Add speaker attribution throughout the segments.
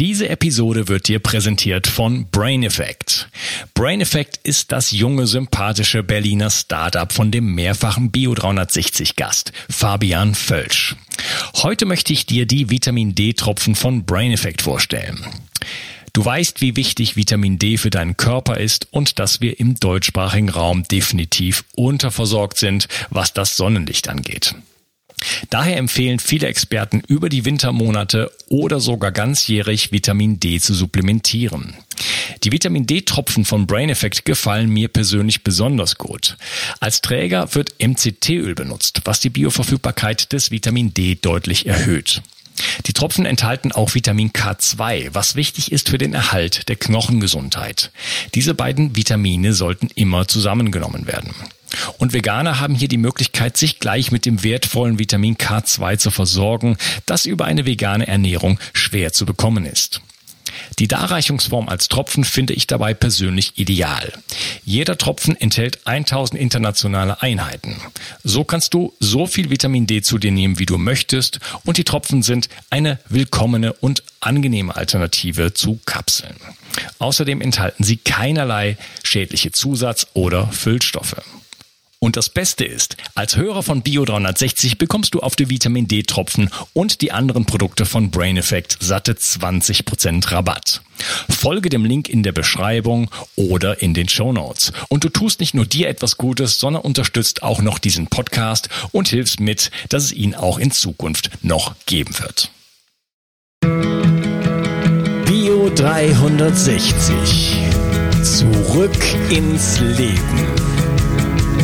Speaker 1: Diese Episode wird dir präsentiert von Brain Effect. Brain Effect ist das junge, sympathische Berliner Startup von dem mehrfachen Bio 360 Gast, Fabian Völsch. Heute möchte ich dir die Vitamin D Tropfen von Brain Effect vorstellen. Du weißt, wie wichtig Vitamin D für deinen Körper ist und dass wir im deutschsprachigen Raum definitiv unterversorgt sind, was das Sonnenlicht angeht. Daher empfehlen viele Experten über die Wintermonate oder sogar ganzjährig Vitamin D zu supplementieren. Die Vitamin D-Tropfen von Brain Effect gefallen mir persönlich besonders gut. Als Träger wird MCT-Öl benutzt, was die Bioverfügbarkeit des Vitamin D deutlich erhöht. Die Tropfen enthalten auch Vitamin K2, was wichtig ist für den Erhalt der Knochengesundheit. Diese beiden Vitamine sollten immer zusammengenommen werden. Und Veganer haben hier die Möglichkeit, sich gleich mit dem wertvollen Vitamin K2 zu versorgen, das über eine vegane Ernährung schwer zu bekommen ist. Die Darreichungsform als Tropfen finde ich dabei persönlich ideal. Jeder Tropfen enthält 1000 internationale Einheiten. So kannst du so viel Vitamin D zu dir nehmen, wie du möchtest und die Tropfen sind eine willkommene und angenehme Alternative zu Kapseln. Außerdem enthalten sie keinerlei schädliche Zusatz- oder Füllstoffe. Und das Beste ist, als Hörer von Bio 360 bekommst du auf die Vitamin D Tropfen und die anderen Produkte von Brain Effect satte 20% Rabatt. Folge dem Link in der Beschreibung oder in den Show Notes. Und du tust nicht nur dir etwas Gutes, sondern unterstützt auch noch diesen Podcast und hilfst mit, dass es ihn auch in Zukunft noch geben wird. Bio 360. Zurück ins Leben.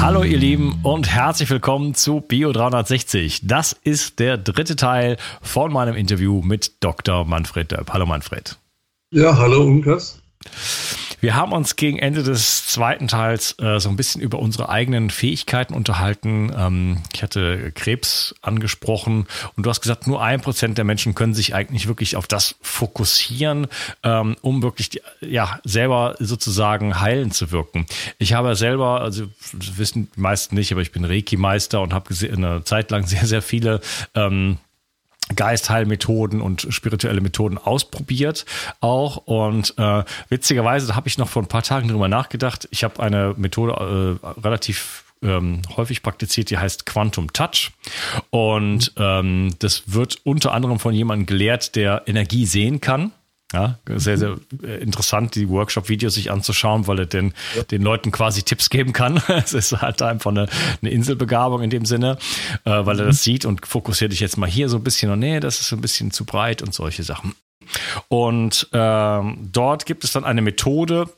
Speaker 1: Hallo ihr Lieben und herzlich willkommen zu Bio 360. Das ist der dritte Teil von meinem Interview mit Dr. Manfred Döpp. Hallo Manfred.
Speaker 2: Ja, hallo Unkas.
Speaker 1: Wir haben uns gegen Ende des zweiten Teils äh, so ein bisschen über unsere eigenen Fähigkeiten unterhalten. Ähm, ich hatte Krebs angesprochen und du hast gesagt, nur ein Prozent der Menschen können sich eigentlich wirklich auf das fokussieren, ähm, um wirklich die, ja selber sozusagen heilen zu wirken. Ich habe selber, also wissen die meisten nicht, aber ich bin Reiki-Meister und habe eine Zeit lang sehr, sehr viele ähm, Geistheilmethoden und spirituelle Methoden ausprobiert auch und äh, witzigerweise da habe ich noch vor ein paar Tagen drüber nachgedacht. Ich habe eine Methode äh, relativ ähm, häufig praktiziert, die heißt Quantum Touch. Und ähm, das wird unter anderem von jemandem gelehrt, der Energie sehen kann. Ja, sehr, sehr äh, interessant, die Workshop-Videos sich anzuschauen, weil er den, ja. den Leuten quasi Tipps geben kann. Es ist halt einfach eine, eine Inselbegabung in dem Sinne, äh, weil mhm. er das sieht und fokussiert dich jetzt mal hier so ein bisschen und nee, das ist so ein bisschen zu breit und solche Sachen. Und ähm, dort gibt es dann eine Methode,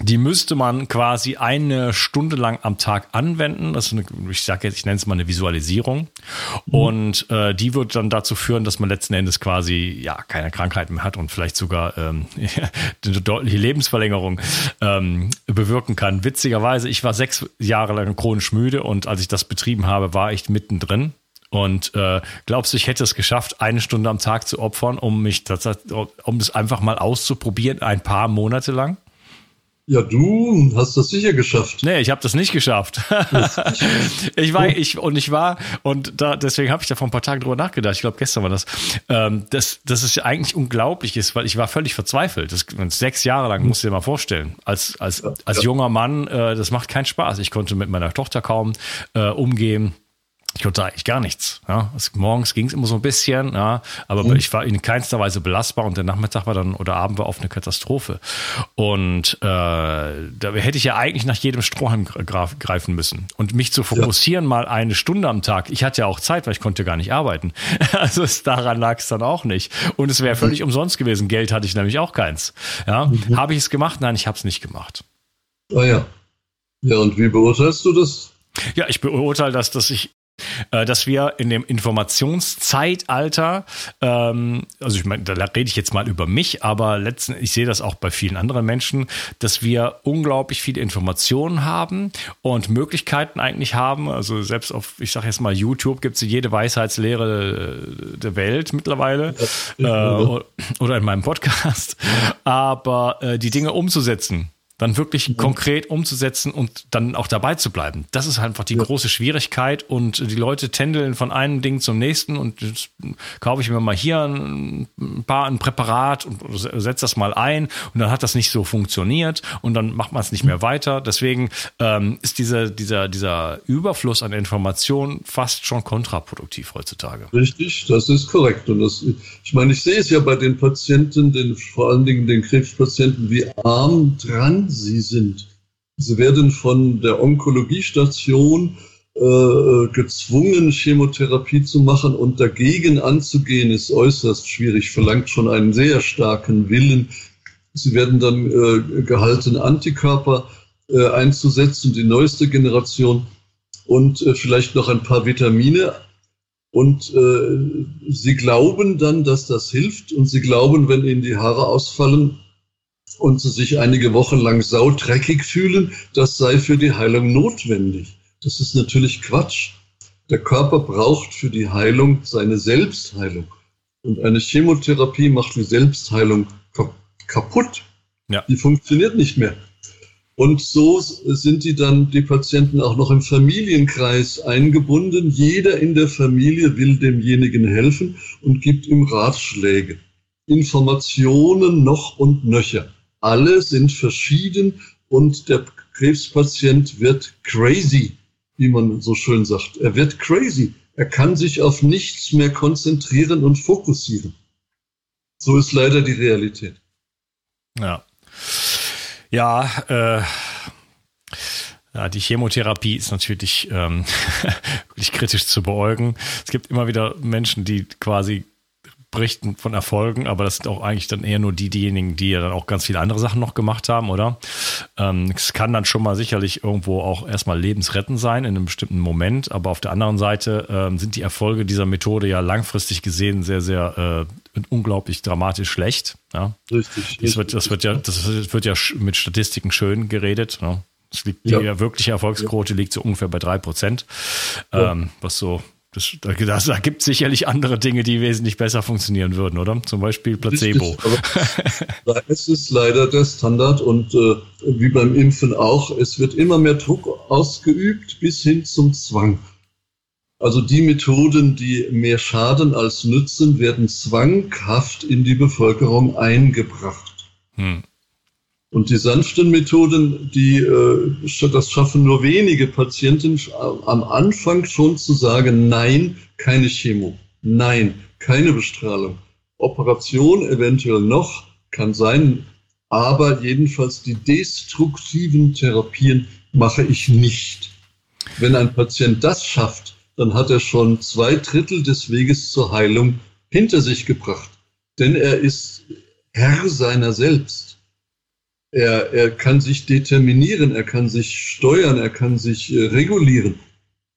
Speaker 1: die müsste man quasi eine Stunde lang am Tag anwenden. Das ist eine, ich sage jetzt, ich nenne es mal eine Visualisierung. Mhm. Und äh, die wird dann dazu führen, dass man letzten Endes quasi ja keine Krankheiten mehr hat und vielleicht sogar ähm, eine deutliche Lebensverlängerung ähm, bewirken kann. Witzigerweise, ich war sechs Jahre lang chronisch müde und als ich das betrieben habe, war ich mittendrin. Und äh, glaubst du, ich hätte es geschafft, eine Stunde am Tag zu opfern, um mich um es einfach mal auszuprobieren, ein paar Monate lang?
Speaker 2: Ja, du hast das sicher geschafft.
Speaker 1: Nee, ich habe das nicht geschafft. ich war, ich und ich war und da deswegen habe ich da vor ein paar Tagen drüber nachgedacht. Ich glaube, gestern war das. Ähm, das, das ist ja eigentlich unglaublich ist, weil ich war völlig verzweifelt. Das, sechs Jahre lang musst du dir mal vorstellen. Als als als junger Mann, äh, das macht keinen Spaß. Ich konnte mit meiner Tochter kaum äh, umgehen. Ich konnte eigentlich gar nichts. Ja. Es, morgens ging es immer so ein bisschen, ja, aber mhm. ich war in keinster Weise belastbar und der Nachmittag war dann oder Abend war auf eine Katastrophe. Und äh, da hätte ich ja eigentlich nach jedem Strohhalm greifen müssen. Und mich zu fokussieren ja. mal eine Stunde am Tag. Ich hatte ja auch Zeit, weil ich konnte gar nicht arbeiten. Also es, daran lag es dann auch nicht. Und es wäre mhm. völlig mhm. umsonst gewesen. Geld hatte ich nämlich auch keins. Ja. Mhm. Habe ich es gemacht? Nein, ich habe es nicht gemacht.
Speaker 2: Ah ja. Ja, und wie beurteilst du das?
Speaker 1: Ja, ich beurteile das, dass ich äh, dass wir in dem Informationszeitalter, ähm, also ich meine, da rede ich jetzt mal über mich, aber letzten, ich sehe das auch bei vielen anderen Menschen, dass wir unglaublich viele Informationen haben und Möglichkeiten eigentlich haben. Also selbst auf, ich sage jetzt mal, YouTube gibt es jede Weisheitslehre der Welt mittlerweile äh, oder in meinem Podcast. Aber äh, die Dinge umzusetzen, dann wirklich mhm. konkret umzusetzen und dann auch dabei zu bleiben. Das ist einfach die ja. große Schwierigkeit und die Leute tändeln von einem Ding zum nächsten und jetzt kaufe ich mir mal hier ein paar ein Präparat und setze das mal ein und dann hat das nicht so funktioniert und dann macht man es nicht mehr weiter. Deswegen ähm, ist dieser, dieser, dieser Überfluss an Informationen fast schon kontraproduktiv heutzutage.
Speaker 2: Richtig, das ist korrekt. Und das, ich meine, ich sehe es ja bei den Patienten, den, vor allen Dingen den Krebspatienten, wie arm dran sie sind. Sie werden von der Onkologiestation äh, gezwungen, Chemotherapie zu machen und dagegen anzugehen, ist äußerst schwierig, verlangt schon einen sehr starken Willen. Sie werden dann äh, gehalten, Antikörper äh, einzusetzen, die neueste Generation und äh, vielleicht noch ein paar Vitamine. Und äh, sie glauben dann, dass das hilft und sie glauben, wenn ihnen die Haare ausfallen, und sie sich einige Wochen lang saudreckig fühlen, das sei für die Heilung notwendig. Das ist natürlich Quatsch. Der Körper braucht für die Heilung seine Selbstheilung. Und eine Chemotherapie macht die Selbstheilung kaputt. Ja. Die funktioniert nicht mehr. Und so sind die dann, die Patienten auch noch im Familienkreis eingebunden. Jeder in der Familie will demjenigen helfen und gibt ihm Ratschläge, Informationen noch und nöcher alle sind verschieden und der Krebspatient wird crazy, wie man so schön sagt. Er wird crazy. Er kann sich auf nichts mehr konzentrieren und fokussieren. So ist leider die Realität.
Speaker 1: Ja. Ja, äh, ja, die Chemotherapie ist natürlich ähm, wirklich kritisch zu beäugen. Es gibt immer wieder Menschen, die quasi berichten von Erfolgen, aber das sind auch eigentlich dann eher nur die, diejenigen, die ja dann auch ganz viele andere Sachen noch gemacht haben, oder? Ähm, es kann dann schon mal sicherlich irgendwo auch erstmal lebensrettend sein in einem bestimmten Moment, aber auf der anderen Seite ähm, sind die Erfolge dieser Methode ja langfristig gesehen sehr, sehr äh, unglaublich dramatisch schlecht. Ja? Richtig. Das wird, das wird ja, das wird ja mit Statistiken schön geredet. Ne? Das liegt, ja. Die wirkliche Erfolgsquote liegt so ungefähr bei drei Prozent, ähm, was so das, das, da gibt es sicherlich andere Dinge, die wesentlich besser funktionieren würden, oder? Zum Beispiel Placebo.
Speaker 2: aber es ist leider der Standard und äh, wie beim Impfen auch, es wird immer mehr Druck ausgeübt bis hin zum Zwang. Also die Methoden, die mehr schaden als nützen, werden zwanghaft in die Bevölkerung eingebracht. Hm. Und die sanften Methoden, die, äh, das schaffen nur wenige Patienten am Anfang schon zu sagen, nein, keine Chemo, nein, keine Bestrahlung. Operation eventuell noch, kann sein, aber jedenfalls die destruktiven Therapien mache ich nicht. Wenn ein Patient das schafft, dann hat er schon zwei Drittel des Weges zur Heilung hinter sich gebracht. Denn er ist Herr seiner selbst. Er, er kann sich determinieren, er kann sich steuern, er kann sich äh, regulieren.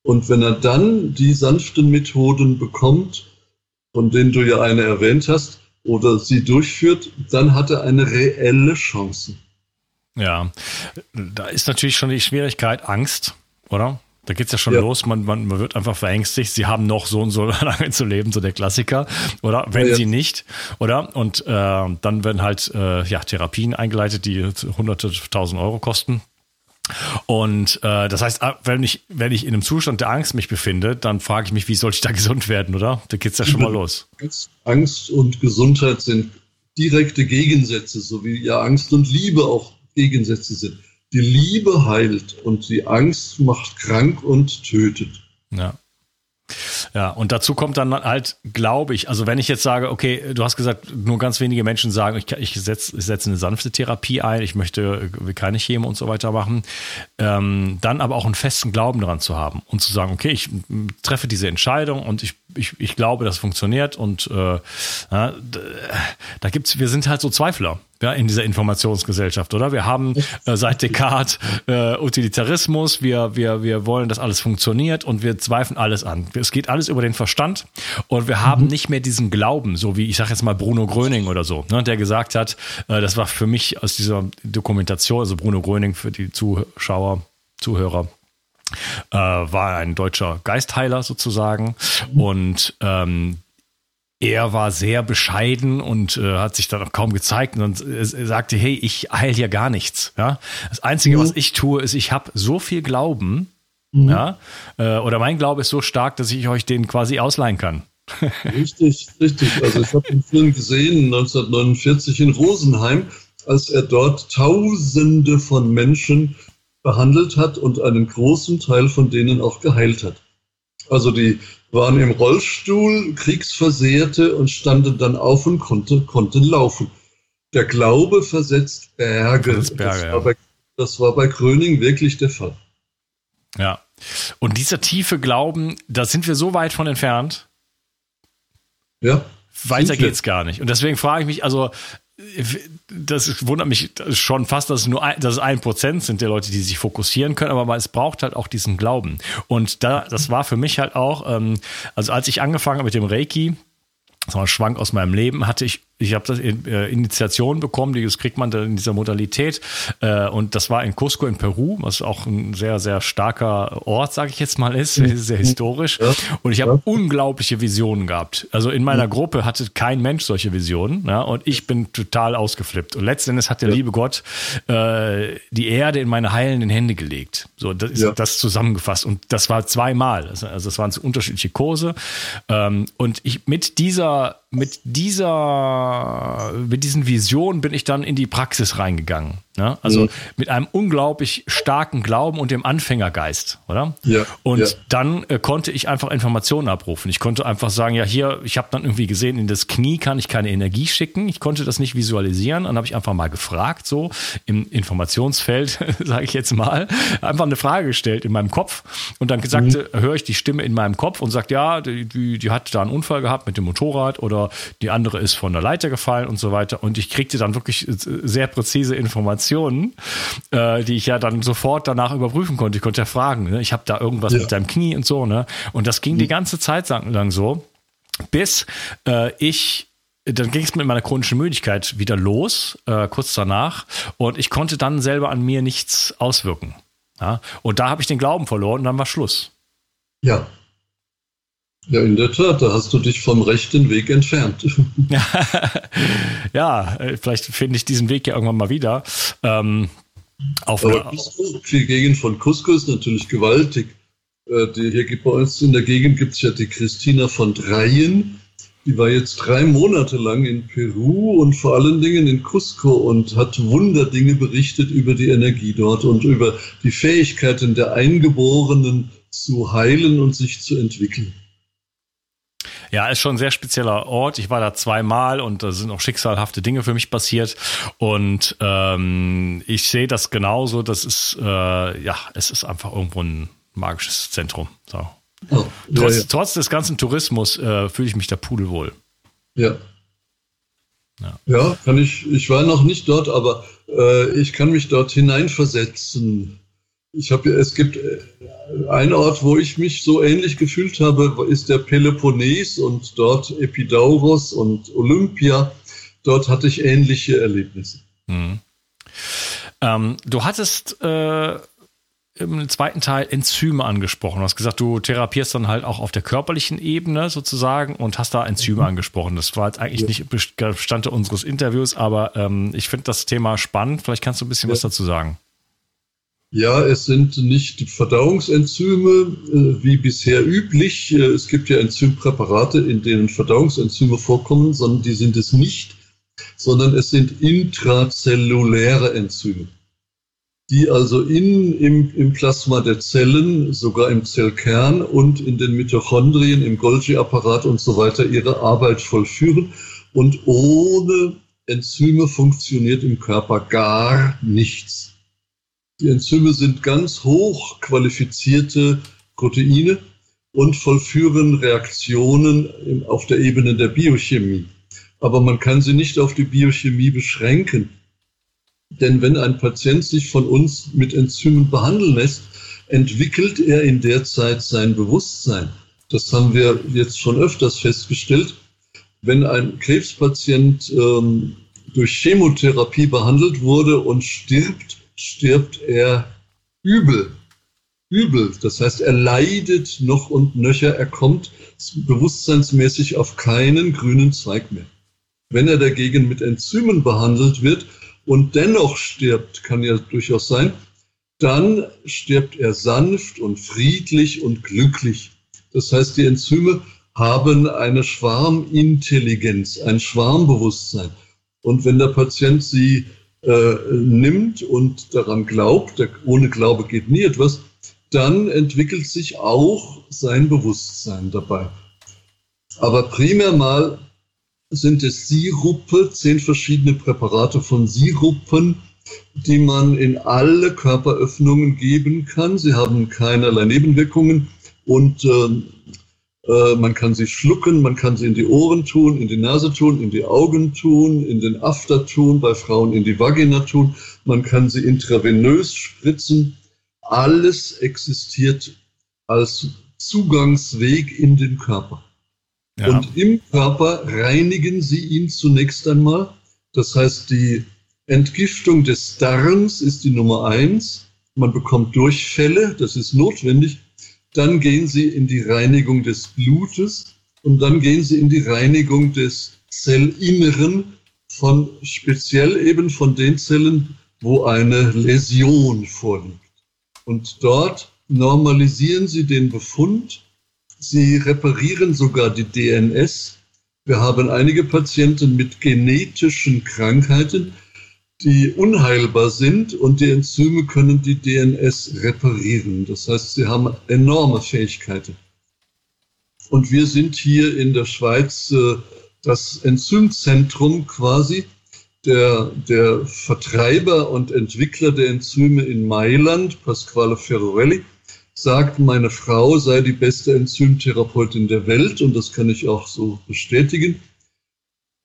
Speaker 2: Und wenn er dann die sanften Methoden bekommt, von denen du ja eine erwähnt hast, oder sie durchführt, dann hat er eine reelle Chance.
Speaker 1: Ja, da ist natürlich schon die Schwierigkeit Angst, oder? Da geht es ja schon ja. los, man, man, man wird einfach verängstigt, sie haben noch so und so lange zu leben, so der Klassiker. Oder wenn ja, ja. sie nicht, oder? Und äh, dann werden halt äh, ja, Therapien eingeleitet, die hunderte, tausend Euro kosten. Und äh, das heißt, ah, wenn ich, wenn ich in einem Zustand der Angst mich befinde, dann frage ich mich, wie soll ich da gesund werden, oder? Da geht es ja schon mal los.
Speaker 2: Angst und Gesundheit sind direkte Gegensätze, so wie ja Angst und Liebe auch Gegensätze sind die Liebe heilt und die Angst macht krank und tötet.
Speaker 1: Ja. Ja, und dazu kommt dann halt, glaube ich, also wenn ich jetzt sage, okay, du hast gesagt, nur ganz wenige Menschen sagen, ich, ich setze setz eine sanfte Therapie ein, ich möchte keine Chemo und so weiter machen, ähm, dann aber auch einen festen Glauben daran zu haben und zu sagen, okay, ich treffe diese Entscheidung und ich, ich, ich glaube, das funktioniert und äh, da gibt's, wir sind halt so Zweifler ja, in dieser Informationsgesellschaft, oder? Wir haben äh, seit Descartes äh, Utilitarismus, wir, wir, wir wollen, dass alles funktioniert und wir zweifeln alles an. Es geht alles über den Verstand und wir haben mhm. nicht mehr diesen Glauben, so wie ich sage jetzt mal Bruno Gröning oder so, ne, der gesagt hat, äh, das war für mich aus dieser Dokumentation, also Bruno Gröning für die Zuschauer, Zuhörer, äh, war ein deutscher Geistheiler sozusagen mhm. und ähm, er war sehr bescheiden und äh, hat sich dann auch kaum gezeigt und äh, sagte, hey, ich heil hier gar nichts. Ja? Das Einzige, mhm. was ich tue, ist, ich habe so viel Glauben, mhm. ja, äh, oder mein Glaube ist so stark, dass ich euch den quasi ausleihen kann.
Speaker 2: richtig, richtig. Also ich habe den Film gesehen 1949 in Rosenheim, als er dort Tausende von Menschen behandelt hat und einen großen Teil von denen auch geheilt hat. Also die waren im Rollstuhl, Kriegsversehrte und standen dann auf und konnte, konnten laufen. Der Glaube versetzt Berge. Das, Berge, das, war bei, das war bei Gröning wirklich der Fall.
Speaker 1: Ja. Und dieser tiefe Glauben, da sind wir so weit von entfernt.
Speaker 2: Ja.
Speaker 1: Weiter geht's gar nicht. Und deswegen frage ich mich, also das wundert mich schon fast, dass es nur ein, dass es ein Prozent sind der Leute, die sich fokussieren können, aber es braucht halt auch diesen Glauben. Und da, das war für mich halt auch, ähm, also als ich angefangen habe mit dem Reiki, das war ein Schwank aus meinem Leben, hatte ich ich habe das in, äh, Initiation bekommen, die das kriegt man dann in dieser Modalität. Äh, und das war in Cusco in Peru, was auch ein sehr, sehr starker Ort, sage ich jetzt mal, ist, sehr historisch. Ja. Und ich habe ja. unglaubliche Visionen gehabt. Also in meiner mhm. Gruppe hatte kein Mensch solche Visionen. Ja, und ich bin total ausgeflippt. Und letztendlich hat der ja. liebe Gott äh, die Erde in meine heilenden Hände gelegt. So, das ist das zusammengefasst. Und das war zweimal. Also, also das waren so unterschiedliche Kurse. Ähm, und ich mit dieser mit dieser, mit diesen Visionen bin ich dann in die Praxis reingegangen. Ne? Also mhm. mit einem unglaublich starken Glauben und dem Anfängergeist, oder?
Speaker 2: Ja.
Speaker 1: Und
Speaker 2: ja.
Speaker 1: dann äh, konnte ich einfach Informationen abrufen. Ich konnte einfach sagen, ja, hier, ich habe dann irgendwie gesehen, in das Knie kann ich keine Energie schicken. Ich konnte das nicht visualisieren. Dann habe ich einfach mal gefragt, so im Informationsfeld, sage ich jetzt mal, einfach eine Frage gestellt in meinem Kopf und dann gesagt, mhm. höre ich die Stimme in meinem Kopf und sagt, ja, die, die, die hat da einen Unfall gehabt mit dem Motorrad oder die andere ist von der Leiter gefallen und so weiter. Und ich kriegte dann wirklich äh, sehr präzise Informationen Informationen, äh, die ich ja dann sofort danach überprüfen konnte. Ich konnte ja fragen, ne? ich habe da irgendwas ja. mit deinem Knie und so, ne? Und das ging mhm. die ganze Zeit lang so, bis äh, ich dann ging es mit meiner chronischen Müdigkeit wieder los, äh, kurz danach. Und ich konnte dann selber an mir nichts auswirken. Ja? Und da habe ich den Glauben verloren und dann war Schluss.
Speaker 2: Ja, ja, in der Tat, da hast du dich vom rechten Weg entfernt.
Speaker 1: ja, äh, vielleicht finde ich diesen Weg ja irgendwann mal wieder. Ähm,
Speaker 2: auf Aber Cusco, die Gegend von Cusco ist natürlich gewaltig. Äh, die, hier gibt bei uns in der Gegend gibt es ja die Christina von Dreien. Die war jetzt drei Monate lang in Peru und vor allen Dingen in Cusco und hat Wunderdinge berichtet über die Energie dort und über die Fähigkeiten der Eingeborenen zu heilen und sich zu entwickeln.
Speaker 1: Ja, ist schon ein sehr spezieller Ort. Ich war da zweimal und da sind auch schicksalhafte Dinge für mich passiert. Und ähm, ich sehe das genauso. Das ist, äh, ja, es ist einfach irgendwo ein magisches Zentrum. So. Oh, trotz, ja, ja. trotz, des ganzen Tourismus äh, fühle ich mich da pudelwohl.
Speaker 2: Ja. ja. Ja, kann ich, ich war noch nicht dort, aber äh, ich kann mich dort hineinversetzen. Ich habe, es gibt äh, einen Ort, wo ich mich so ähnlich gefühlt habe, ist der Peloponnes und dort Epidauros und Olympia. Dort hatte ich ähnliche Erlebnisse. Mhm.
Speaker 1: Ähm, du hattest äh, im zweiten Teil Enzyme angesprochen. Du hast gesagt, du therapierst dann halt auch auf der körperlichen Ebene sozusagen und hast da Enzyme mhm. angesprochen. Das war jetzt eigentlich ja. nicht Bestandteil unseres Interviews, aber ähm, ich finde das Thema spannend. Vielleicht kannst du ein bisschen ja. was dazu sagen.
Speaker 2: Ja, es sind nicht Verdauungsenzyme äh, wie bisher üblich. Äh, es gibt ja Enzympräparate, in denen Verdauungsenzyme vorkommen, sondern die sind es nicht, sondern es sind intrazelluläre Enzyme, die also in, im, im Plasma der Zellen, sogar im Zellkern und in den Mitochondrien, im Golgi-Apparat und so weiter ihre Arbeit vollführen. Und ohne Enzyme funktioniert im Körper gar nichts. Die Enzyme sind ganz hoch qualifizierte Proteine und vollführen Reaktionen auf der Ebene der Biochemie. aber man kann sie nicht auf die Biochemie beschränken. Denn wenn ein Patient sich von uns mit Enzymen behandeln lässt, entwickelt er in der Zeit sein Bewusstsein. Das haben wir jetzt schon öfters festgestellt. Wenn ein Krebspatient ähm, durch Chemotherapie behandelt wurde und stirbt, stirbt er übel. Übel. Das heißt, er leidet noch und nöcher. Er kommt bewusstseinsmäßig auf keinen grünen Zweig mehr. Wenn er dagegen mit Enzymen behandelt wird und dennoch stirbt, kann ja durchaus sein, dann stirbt er sanft und friedlich und glücklich. Das heißt, die Enzyme haben eine Schwarmintelligenz, ein Schwarmbewusstsein. Und wenn der Patient sie äh, nimmt und daran glaubt, ohne Glaube geht nie etwas, dann entwickelt sich auch sein Bewusstsein dabei. Aber primär mal sind es Sirupe, zehn verschiedene Präparate von Sirupen, die man in alle Körperöffnungen geben kann. Sie haben keinerlei Nebenwirkungen und äh, äh, man kann sie schlucken, man kann sie in die Ohren tun, in die Nase tun, in die Augen tun, in den After tun, bei Frauen in die Vagina tun. Man kann sie intravenös spritzen. Alles existiert als Zugangsweg in den Körper. Ja. Und im Körper reinigen sie ihn zunächst einmal. Das heißt, die Entgiftung des Darms ist die Nummer eins. Man bekommt Durchfälle, das ist notwendig. Dann gehen sie in die Reinigung des Blutes und dann gehen sie in die Reinigung des Zellinneren von speziell eben von den Zellen, wo eine Läsion vorliegt. Und dort normalisieren sie den Befund. Sie reparieren sogar die DNS. Wir haben einige Patienten mit genetischen Krankheiten, die unheilbar sind und die Enzyme können die DNS reparieren. Das heißt, sie haben enorme Fähigkeiten. Und wir sind hier in der Schweiz äh, das Enzymzentrum quasi. Der, der Vertreiber und Entwickler der Enzyme in Mailand, Pasquale Ferrorelli, sagt, meine Frau sei die beste Enzymtherapeutin der Welt und das kann ich auch so bestätigen.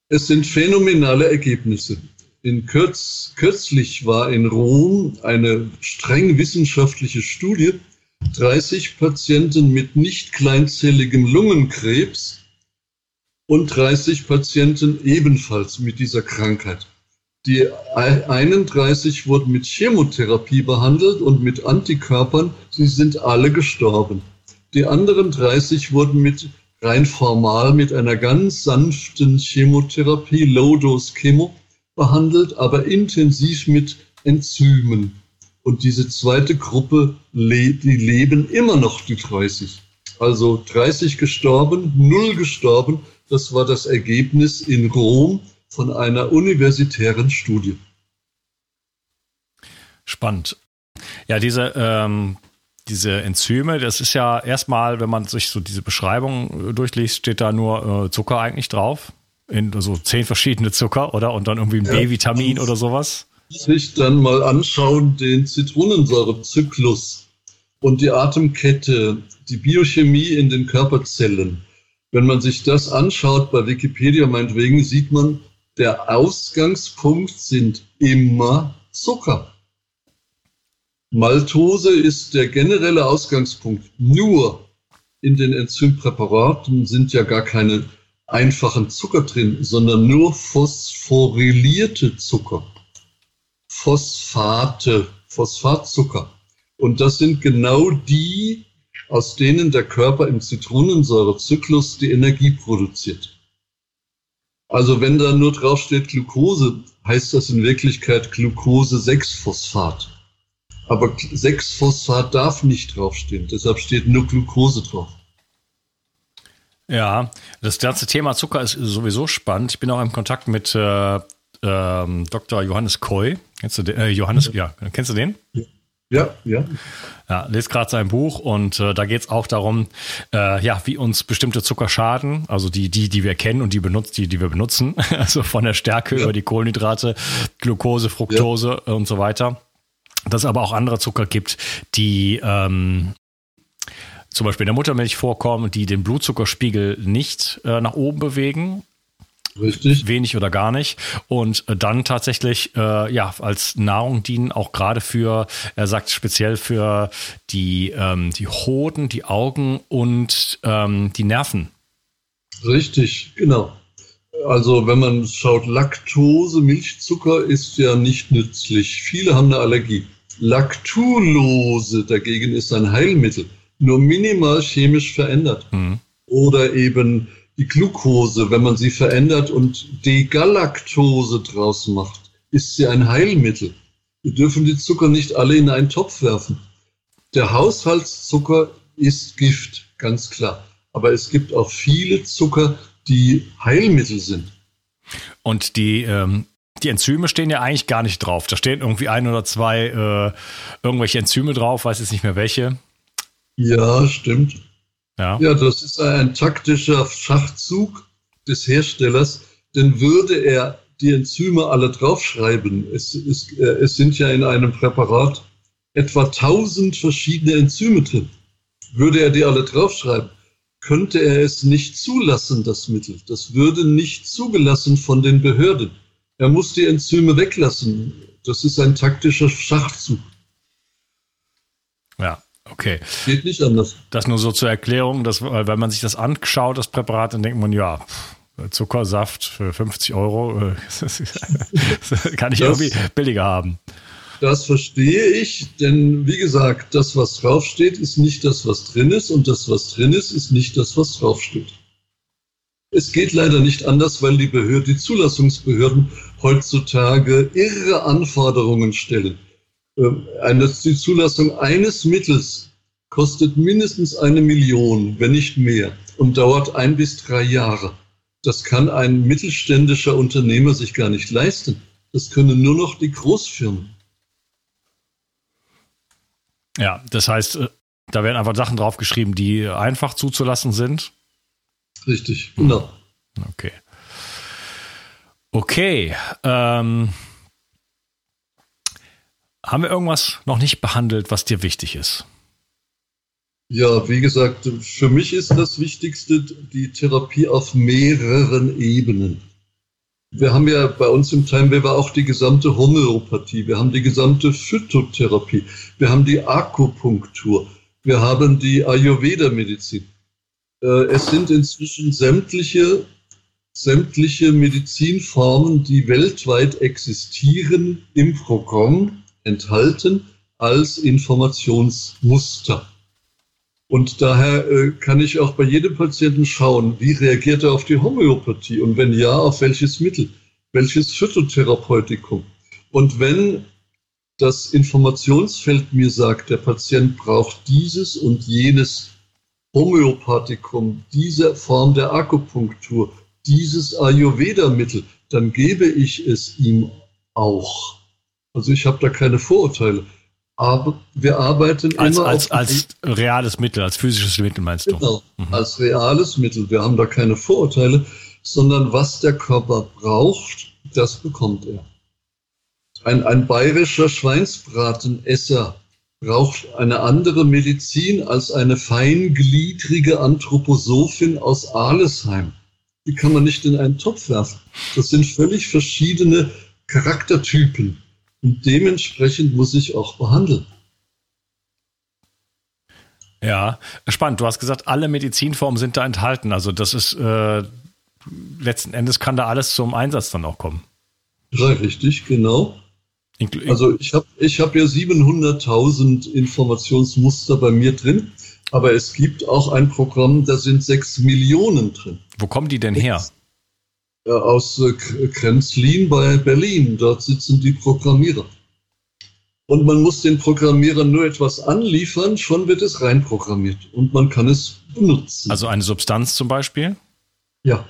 Speaker 2: Es sind phänomenale Ergebnisse in Kürz, kürzlich war in Rom eine streng wissenschaftliche Studie, 30 Patienten mit nicht kleinzelligem Lungenkrebs und 30 Patienten ebenfalls mit dieser Krankheit. Die 31 wurden mit Chemotherapie behandelt und mit Antikörpern. Sie sind alle gestorben. Die anderen 30 wurden mit rein formal mit einer ganz sanften Chemotherapie, Low-Dose Chemo, behandelt, aber intensiv mit Enzymen. Und diese zweite Gruppe, die leben immer noch die 30. Also 30 gestorben, null gestorben. Das war das Ergebnis in Rom von einer universitären Studie.
Speaker 1: Spannend. Ja, diese, ähm, diese Enzyme, das ist ja erstmal, wenn man sich so diese Beschreibung äh, durchliest, steht da nur äh, Zucker eigentlich drauf in so zehn verschiedene Zucker, oder? Und dann irgendwie ein ja, B-Vitamin oder sowas.
Speaker 2: Sich dann mal anschauen, den Zitronensäurezyklus und die Atemkette, die Biochemie in den Körperzellen. Wenn man sich das anschaut bei Wikipedia meinetwegen, sieht man, der Ausgangspunkt sind immer Zucker. Maltose ist der generelle Ausgangspunkt. Nur in den Enzympräparaten sind ja gar keine einfachen Zucker drin, sondern nur phosphorylierte Zucker. Phosphate, Phosphatzucker. Und das sind genau die, aus denen der Körper im Zitronensäurezyklus die Energie produziert. Also wenn da nur drauf steht Glucose, heißt das in Wirklichkeit Glucose-6-Phosphat. Aber 6-Phosphat darf nicht draufstehen, deshalb steht nur Glucose drauf.
Speaker 1: Ja, das ganze Thema Zucker ist sowieso spannend. Ich bin auch im Kontakt mit äh, ähm, Dr. Johannes Koy. Kennst du den? Äh, Johannes, ja, kennst du den?
Speaker 2: Ja, ja.
Speaker 1: Ja, lest gerade sein Buch und äh, da geht es auch darum, äh, ja, wie uns bestimmte Zucker schaden, also die, die, die wir kennen und die benutzt, die, die wir benutzen, also von der Stärke ja. über die Kohlenhydrate, Glucose, Fructose ja. und so weiter. Dass es aber auch andere Zucker gibt, die ähm, zum Beispiel in der Muttermilch vorkommen, die den Blutzuckerspiegel nicht äh, nach oben bewegen.
Speaker 2: Richtig.
Speaker 1: Wenig oder gar nicht. Und äh, dann tatsächlich äh, ja als Nahrung dienen, auch gerade für, er sagt speziell für die, ähm, die Hoden, die Augen und ähm, die Nerven.
Speaker 2: Richtig, genau. Also wenn man schaut, Laktose, Milchzucker ist ja nicht nützlich. Viele haben eine Allergie. Laktulose dagegen ist ein Heilmittel, nur minimal chemisch verändert. Mhm. Oder eben die Glucose, wenn man sie verändert und Degalaktose draus macht, ist sie ein Heilmittel. Wir dürfen die Zucker nicht alle in einen Topf werfen. Der Haushaltszucker ist Gift, ganz klar. Aber es gibt auch viele Zucker, die Heilmittel sind.
Speaker 1: Und die, ähm, die Enzyme stehen ja eigentlich gar nicht drauf. Da stehen irgendwie ein oder zwei äh, irgendwelche Enzyme drauf, weiß jetzt nicht mehr welche.
Speaker 2: Ja, stimmt. Ja. ja, das ist ein taktischer Schachzug des Herstellers, denn würde er die Enzyme alle draufschreiben, es, ist, äh, es sind ja in einem Präparat etwa 1000 verschiedene Enzyme drin, würde er die alle draufschreiben, könnte er es nicht zulassen, das Mittel. Das würde nicht zugelassen von den Behörden. Er muss die Enzyme weglassen. Das ist ein taktischer Schachzug.
Speaker 1: Okay.
Speaker 2: Geht nicht anders.
Speaker 1: Das nur so zur Erklärung, dass, wenn man sich das anschaut, das Präparat, dann denkt man, ja, Zuckersaft für 50 Euro, das kann ich das, irgendwie billiger haben.
Speaker 2: Das verstehe ich, denn wie gesagt, das, was draufsteht, ist nicht das, was drin ist und das, was drin ist, ist nicht das, was draufsteht. Es geht leider nicht anders, weil die, Behörde, die Zulassungsbehörden heutzutage irre Anforderungen stellen. Ähm, eine, die Zulassung eines Mittels kostet mindestens eine Million, wenn nicht mehr, und dauert ein bis drei Jahre. Das kann ein mittelständischer Unternehmer sich gar nicht leisten. Das können nur noch die Großfirmen.
Speaker 1: Ja, das heißt, äh, da werden einfach Sachen draufgeschrieben, die einfach zuzulassen sind.
Speaker 2: Richtig, genau.
Speaker 1: Okay. Okay. Ähm, haben wir irgendwas noch nicht behandelt, was dir wichtig ist?
Speaker 2: Ja, wie gesagt, für mich ist das Wichtigste die Therapie auf mehreren Ebenen. Wir haben ja bei uns im Timewaver auch die gesamte Homöopathie, wir haben die gesamte Phytotherapie, wir haben die Akupunktur, wir haben die Ayurveda-Medizin. Äh, es sind inzwischen sämtliche, sämtliche Medizinformen, die weltweit existieren, im Programm enthalten als Informationsmuster. Und daher äh, kann ich auch bei jedem Patienten schauen, wie reagiert er auf die Homöopathie und wenn ja, auf welches Mittel, welches Phytotherapeutikum. Und wenn das Informationsfeld mir sagt, der Patient braucht dieses und jenes Homöopathikum, diese Form der Akupunktur, dieses Ayurveda-Mittel, dann gebe ich es ihm auch. Also ich habe da keine Vorurteile. Aber wir arbeiten
Speaker 1: als, immer als, als reales Mittel, als physisches Mittel meinst du? Genau,
Speaker 2: mhm. als reales Mittel. Wir haben da keine Vorurteile, sondern was der Körper braucht, das bekommt er. Ein, ein bayerischer Schweinsbratenesser braucht eine andere Medizin als eine feingliedrige Anthroposophin aus Alesheim. Die kann man nicht in einen Topf werfen. Das sind völlig verschiedene Charaktertypen. Und dementsprechend muss ich auch behandeln.
Speaker 1: Ja, spannend. Du hast gesagt, alle Medizinformen sind da enthalten. Also das ist äh, letzten Endes kann da alles zum Einsatz dann auch kommen.
Speaker 2: Ja, richtig, genau. Also ich habe ich hab ja 700.000 Informationsmuster bei mir drin, aber es gibt auch ein Programm, da sind 6 Millionen drin.
Speaker 1: Wo kommen die denn her?
Speaker 2: Äh, aus äh, Krenzlin bei Berlin. Dort sitzen die Programmierer. Und man muss den Programmierern nur etwas anliefern, schon wird es reinprogrammiert und man kann es benutzen.
Speaker 1: Also eine Substanz zum Beispiel?
Speaker 2: Ja.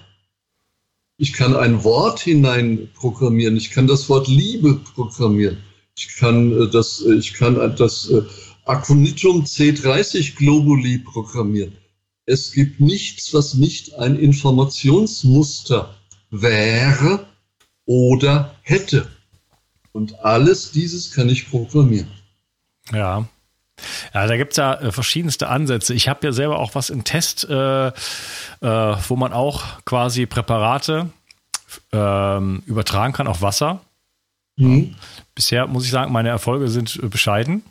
Speaker 2: Ich kann ein Wort hinein programmieren. Ich kann das Wort Liebe programmieren. Ich kann äh, das, ich kann das Aconitum C30 Globuli programmieren. Es gibt nichts, was nicht ein Informationsmuster wäre oder hätte. Und alles dieses kann ich programmieren.
Speaker 1: Ja. Ja, da gibt es ja äh, verschiedenste Ansätze. Ich habe ja selber auch was im Test, äh, äh, wo man auch quasi Präparate ähm, übertragen kann auf Wasser. Mhm. Bisher muss ich sagen, meine Erfolge sind äh, bescheiden.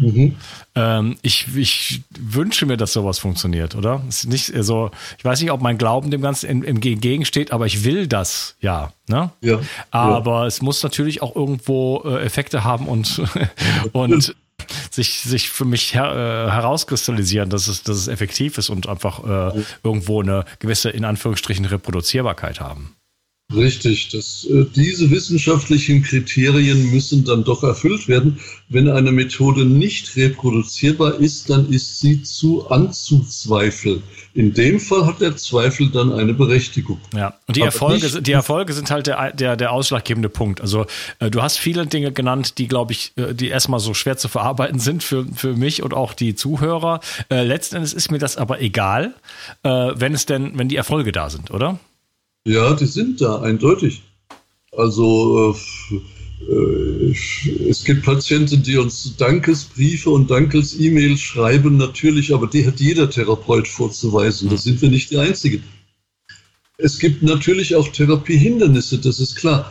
Speaker 1: Mhm. Ähm, ich, ich wünsche mir, dass sowas funktioniert, oder? ist nicht also, ich weiß nicht, ob mein Glauben dem Ganzen im, im Gegensteht, aber ich will das, ja. Ne? ja aber ja. es muss natürlich auch irgendwo äh, Effekte haben und, und sich, sich für mich her, äh, herauskristallisieren, dass es, dass es effektiv ist und einfach äh, irgendwo eine gewisse, in Anführungsstrichen, Reproduzierbarkeit haben.
Speaker 2: Richtig, das, äh, diese wissenschaftlichen Kriterien müssen dann doch erfüllt werden. Wenn eine Methode nicht reproduzierbar ist, dann ist sie zu anzuzweifeln. In dem Fall hat der Zweifel dann eine Berechtigung.
Speaker 1: Ja, und die Erfolge, die Erfolge sind halt der, der, der ausschlaggebende Punkt. Also äh, du hast viele Dinge genannt, die, glaube ich, äh, die erstmal so schwer zu verarbeiten sind für, für mich und auch die Zuhörer. Äh, letzten Endes ist mir das aber egal, wenn es denn, wenn die Erfolge da sind, oder?
Speaker 2: Ja, die sind da, eindeutig. Also äh, äh, es gibt Patienten, die uns Dankesbriefe und Dankes-E-Mails schreiben, natürlich, aber die hat jeder Therapeut vorzuweisen. Da sind wir nicht die Einzigen. Es gibt natürlich auch Therapiehindernisse, das ist klar.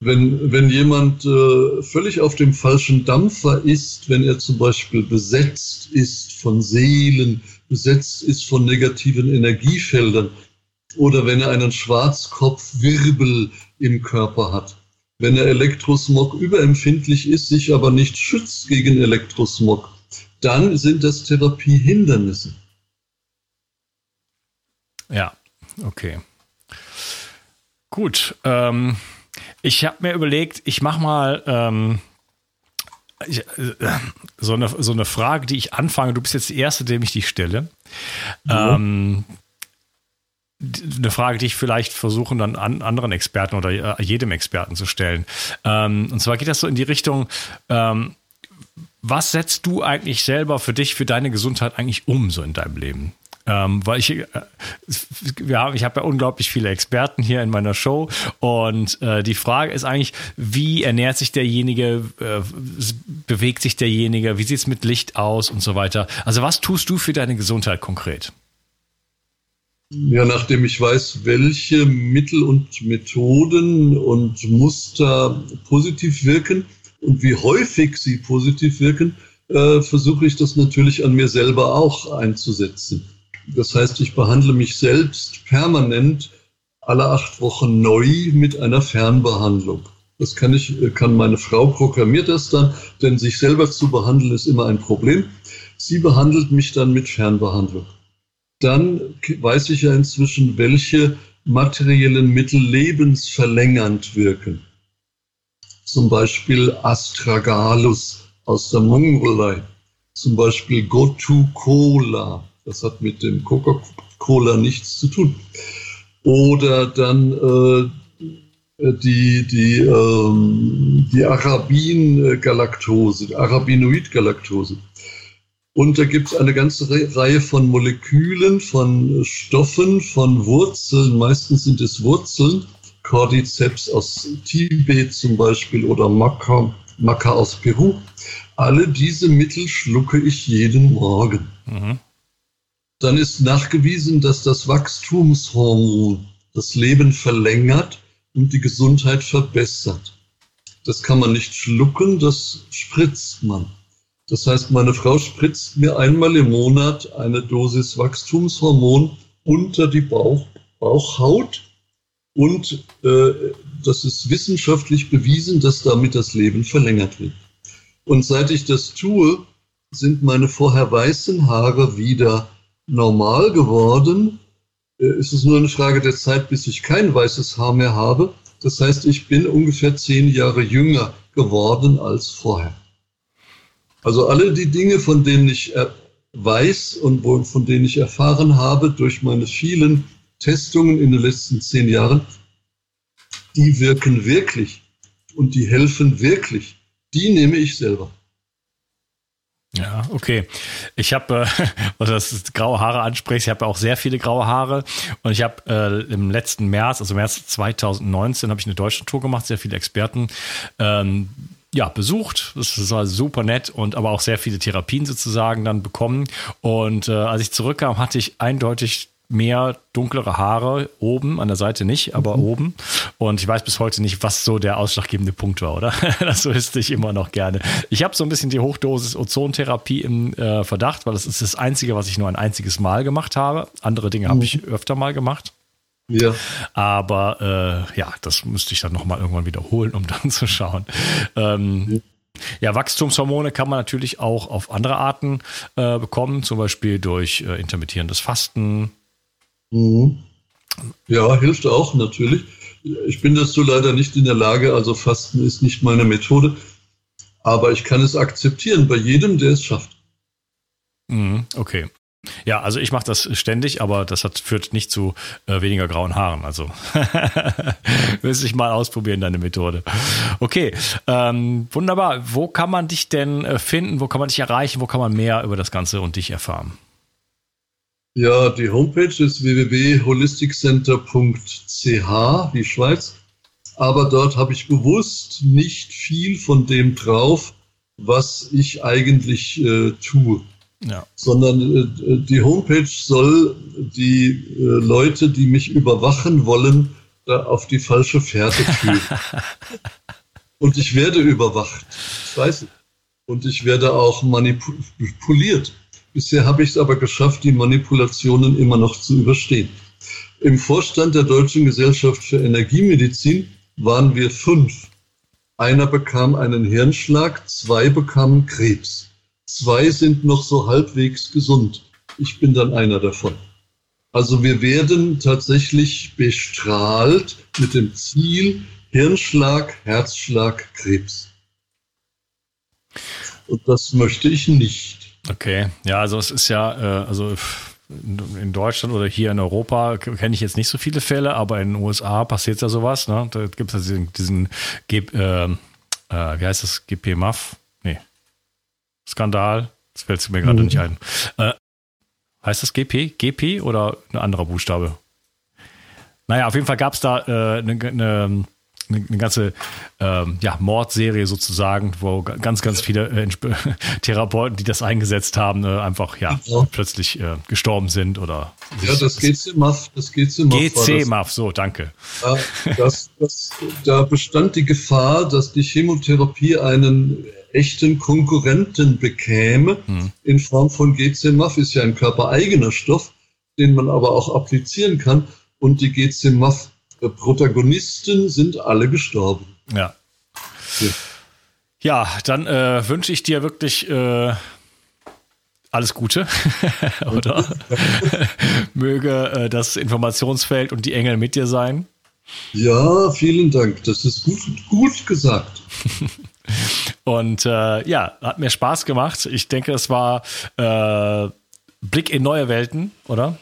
Speaker 2: Wenn, wenn jemand äh, völlig auf dem falschen Dampfer ist, wenn er zum Beispiel besetzt ist von Seelen, besetzt ist von negativen Energiefeldern, oder wenn er einen Schwarzkopfwirbel im Körper hat. Wenn er Elektrosmog überempfindlich ist, sich aber nicht schützt gegen Elektrosmog, dann sind das Therapiehindernisse.
Speaker 1: Ja, okay. Gut. Ähm, ich habe mir überlegt, ich mache mal ähm, äh, so, eine, so eine Frage, die ich anfange. Du bist jetzt die Erste, dem ich die stelle. Ja. Ähm, eine Frage, die ich vielleicht versuche, dann an anderen Experten oder äh, jedem Experten zu stellen. Ähm, und zwar geht das so in die Richtung, ähm, was setzt du eigentlich selber für dich, für deine Gesundheit eigentlich um, so in deinem Leben? Ähm, weil ich, äh, ja, ich habe ja unglaublich viele Experten hier in meiner Show und äh, die Frage ist eigentlich, wie ernährt sich derjenige, äh, bewegt sich derjenige, wie sieht es mit Licht aus und so weiter. Also was tust du für deine Gesundheit konkret?
Speaker 2: Ja, nachdem ich weiß, welche Mittel und Methoden und Muster positiv wirken und wie häufig sie positiv wirken, äh, versuche ich das natürlich an mir selber auch einzusetzen. Das heißt, ich behandle mich selbst permanent alle acht Wochen neu mit einer Fernbehandlung. Das kann ich, kann meine Frau programmiert das dann, denn sich selber zu behandeln ist immer ein Problem. Sie behandelt mich dann mit Fernbehandlung dann weiß ich ja inzwischen, welche materiellen Mittel lebensverlängernd wirken. Zum Beispiel Astragalus aus der Mongolei, zum Beispiel Gotu Cola, das hat mit dem Coca-Cola nichts zu tun. Oder dann äh, die, die, ähm, die Arabin-Galaktose, Arabinoid-Galaktose. Und da gibt es eine ganze Reihe von Molekülen, von Stoffen, von Wurzeln. Meistens sind es Wurzeln. Cordyceps aus Tibet zum Beispiel oder Maca, Maca aus Peru. Alle diese Mittel schlucke ich jeden Morgen. Mhm. Dann ist nachgewiesen, dass das Wachstumshormon das Leben verlängert und die Gesundheit verbessert. Das kann man nicht schlucken, das spritzt man. Das heißt, meine Frau spritzt mir einmal im Monat eine Dosis Wachstumshormon unter die Bauch, Bauchhaut und äh, das ist wissenschaftlich bewiesen, dass damit das Leben verlängert wird. Und seit ich das tue, sind meine vorher weißen Haare wieder normal geworden. Äh, es ist nur eine Frage der Zeit, bis ich kein weißes Haar mehr habe. Das heißt, ich bin ungefähr zehn Jahre jünger geworden als vorher. Also alle die Dinge, von denen ich äh, weiß und von denen ich erfahren habe durch meine vielen Testungen in den letzten zehn Jahren, die wirken wirklich und die helfen wirklich. Die nehme ich selber.
Speaker 1: Ja, okay. Ich habe, äh, was das graue Haare ansprichst, ich habe auch sehr viele graue Haare und ich habe äh, im letzten März, also März 2019, habe ich eine deutsche Tour gemacht, sehr viele Experten ähm, ja, besucht. Das war super nett und aber auch sehr viele Therapien sozusagen dann bekommen. Und äh, als ich zurückkam, hatte ich eindeutig mehr dunklere Haare oben, an der Seite nicht, aber mhm. oben. Und ich weiß bis heute nicht, was so der ausschlaggebende Punkt war, oder? das wüsste ich immer noch gerne. Ich habe so ein bisschen die Hochdosis Ozontherapie im äh, Verdacht, weil das ist das Einzige, was ich nur ein einziges Mal gemacht habe. Andere Dinge mhm. habe ich öfter mal gemacht. Ja. Aber äh, ja, das müsste ich dann nochmal irgendwann wiederholen, um dann zu schauen. Ähm, ja. Ja, Wachstumshormone kann man natürlich auch auf andere Arten äh, bekommen, zum Beispiel durch äh, intermittierendes Fasten.
Speaker 2: Mhm. Ja, hilft auch natürlich. Ich bin dazu leider nicht in der Lage, also Fasten ist nicht meine Methode, aber ich kann es akzeptieren bei jedem, der es schafft.
Speaker 1: Mhm, okay. Ja, also ich mache das ständig, aber das hat, führt nicht zu äh, weniger grauen Haaren. Also müsste ich mal ausprobieren, deine Methode. Okay, ähm, wunderbar. Wo kann man dich denn äh, finden? Wo kann man dich erreichen? Wo kann man mehr über das Ganze und dich erfahren?
Speaker 2: Ja, die Homepage ist www.holisticcenter.ch, die Schweiz. Aber dort habe ich bewusst nicht viel von dem drauf, was ich eigentlich äh, tue. Ja. Sondern äh, die Homepage soll die äh, Leute, die mich überwachen wollen, da auf die falsche Fährte führen. Und ich werde überwacht. Ich weiß es. Und ich werde auch manipuliert. Bisher habe ich es aber geschafft, die Manipulationen immer noch zu überstehen. Im Vorstand der Deutschen Gesellschaft für Energiemedizin waren wir fünf. Einer bekam einen Hirnschlag, zwei bekamen Krebs. Zwei sind noch so halbwegs gesund. Ich bin dann einer davon. Also wir werden tatsächlich bestrahlt mit dem Ziel Hirnschlag, Herzschlag, Krebs. Und das möchte ich nicht.
Speaker 1: Okay, ja, also es ist ja, äh, also in Deutschland oder hier in Europa kenne ich jetzt nicht so viele Fälle, aber in den USA passiert ja sowas. Ne? Da gibt es ja diesen, diesen äh, äh, wie heißt das, GP-MAF? Skandal. Das fällt mir gerade mhm. nicht ein. Äh, heißt das GP? GP oder ein anderer Buchstabe? Naja, auf jeden Fall gab es da eine äh, ne, ne, eine, ganze ähm, ja, Mordserie sozusagen, wo ganz, ganz viele äh, Therapeuten, die das eingesetzt haben, äh, einfach ja, ja. plötzlich äh, gestorben sind oder.
Speaker 2: Ja, das GC-MAF, das
Speaker 1: GC-MAF. GC-MAF, so, danke.
Speaker 2: Ja, das, das, da bestand die Gefahr, dass die Chemotherapie einen echten Konkurrenten bekäme, hm. in Form von GC-MAF, ist ja ein körpereigener Stoff, den man aber auch applizieren kann. Und die GC-MAF Protagonisten sind alle gestorben.
Speaker 1: Ja. Ja, ja dann äh, wünsche ich dir wirklich äh, alles Gute, oder? Möge äh, das Informationsfeld und die Engel mit dir sein.
Speaker 2: Ja, vielen Dank. Das ist gut, gut gesagt.
Speaker 1: und äh, ja, hat mir Spaß gemacht. Ich denke, es war äh, Blick in neue Welten, oder?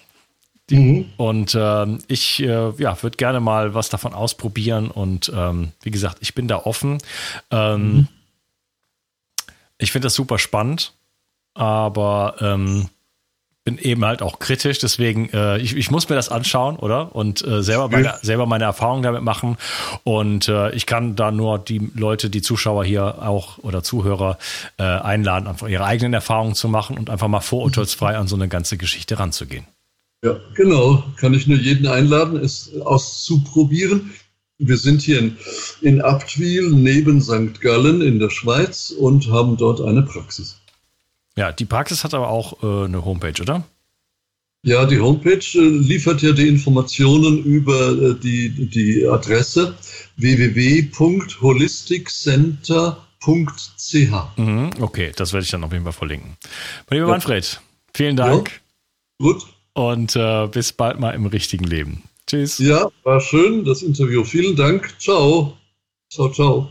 Speaker 1: Mhm. Und ähm, ich äh, ja, würde gerne mal was davon ausprobieren. Und ähm, wie gesagt, ich bin da offen. Ähm, mhm. Ich finde das super spannend, aber ähm, bin eben halt auch kritisch. Deswegen, äh, ich, ich muss mir das anschauen, oder? Und äh, selber, meine, selber meine Erfahrungen damit machen. Und äh, ich kann da nur die Leute, die Zuschauer hier auch oder Zuhörer äh, einladen, einfach ihre eigenen Erfahrungen zu machen und einfach mal vorurteilsfrei an so eine ganze Geschichte ranzugehen.
Speaker 2: Ja, genau. Kann ich nur jeden einladen, es auszuprobieren. Wir sind hier in, in Abtwil neben St. Gallen in der Schweiz und haben dort eine Praxis.
Speaker 1: Ja, die Praxis hat aber auch äh, eine Homepage, oder?
Speaker 2: Ja, die Homepage äh, liefert ja die Informationen über äh, die, die Adresse www.holisticcenter.ch.
Speaker 1: Mhm, okay, das werde ich dann auf jeden Fall verlinken. Mein lieber ja. Manfred, vielen Dank. Ja, gut und äh, bis bald mal im richtigen Leben. Tschüss.
Speaker 2: Ja, war schön, das Interview. Vielen Dank. Ciao. Ciao, ciao.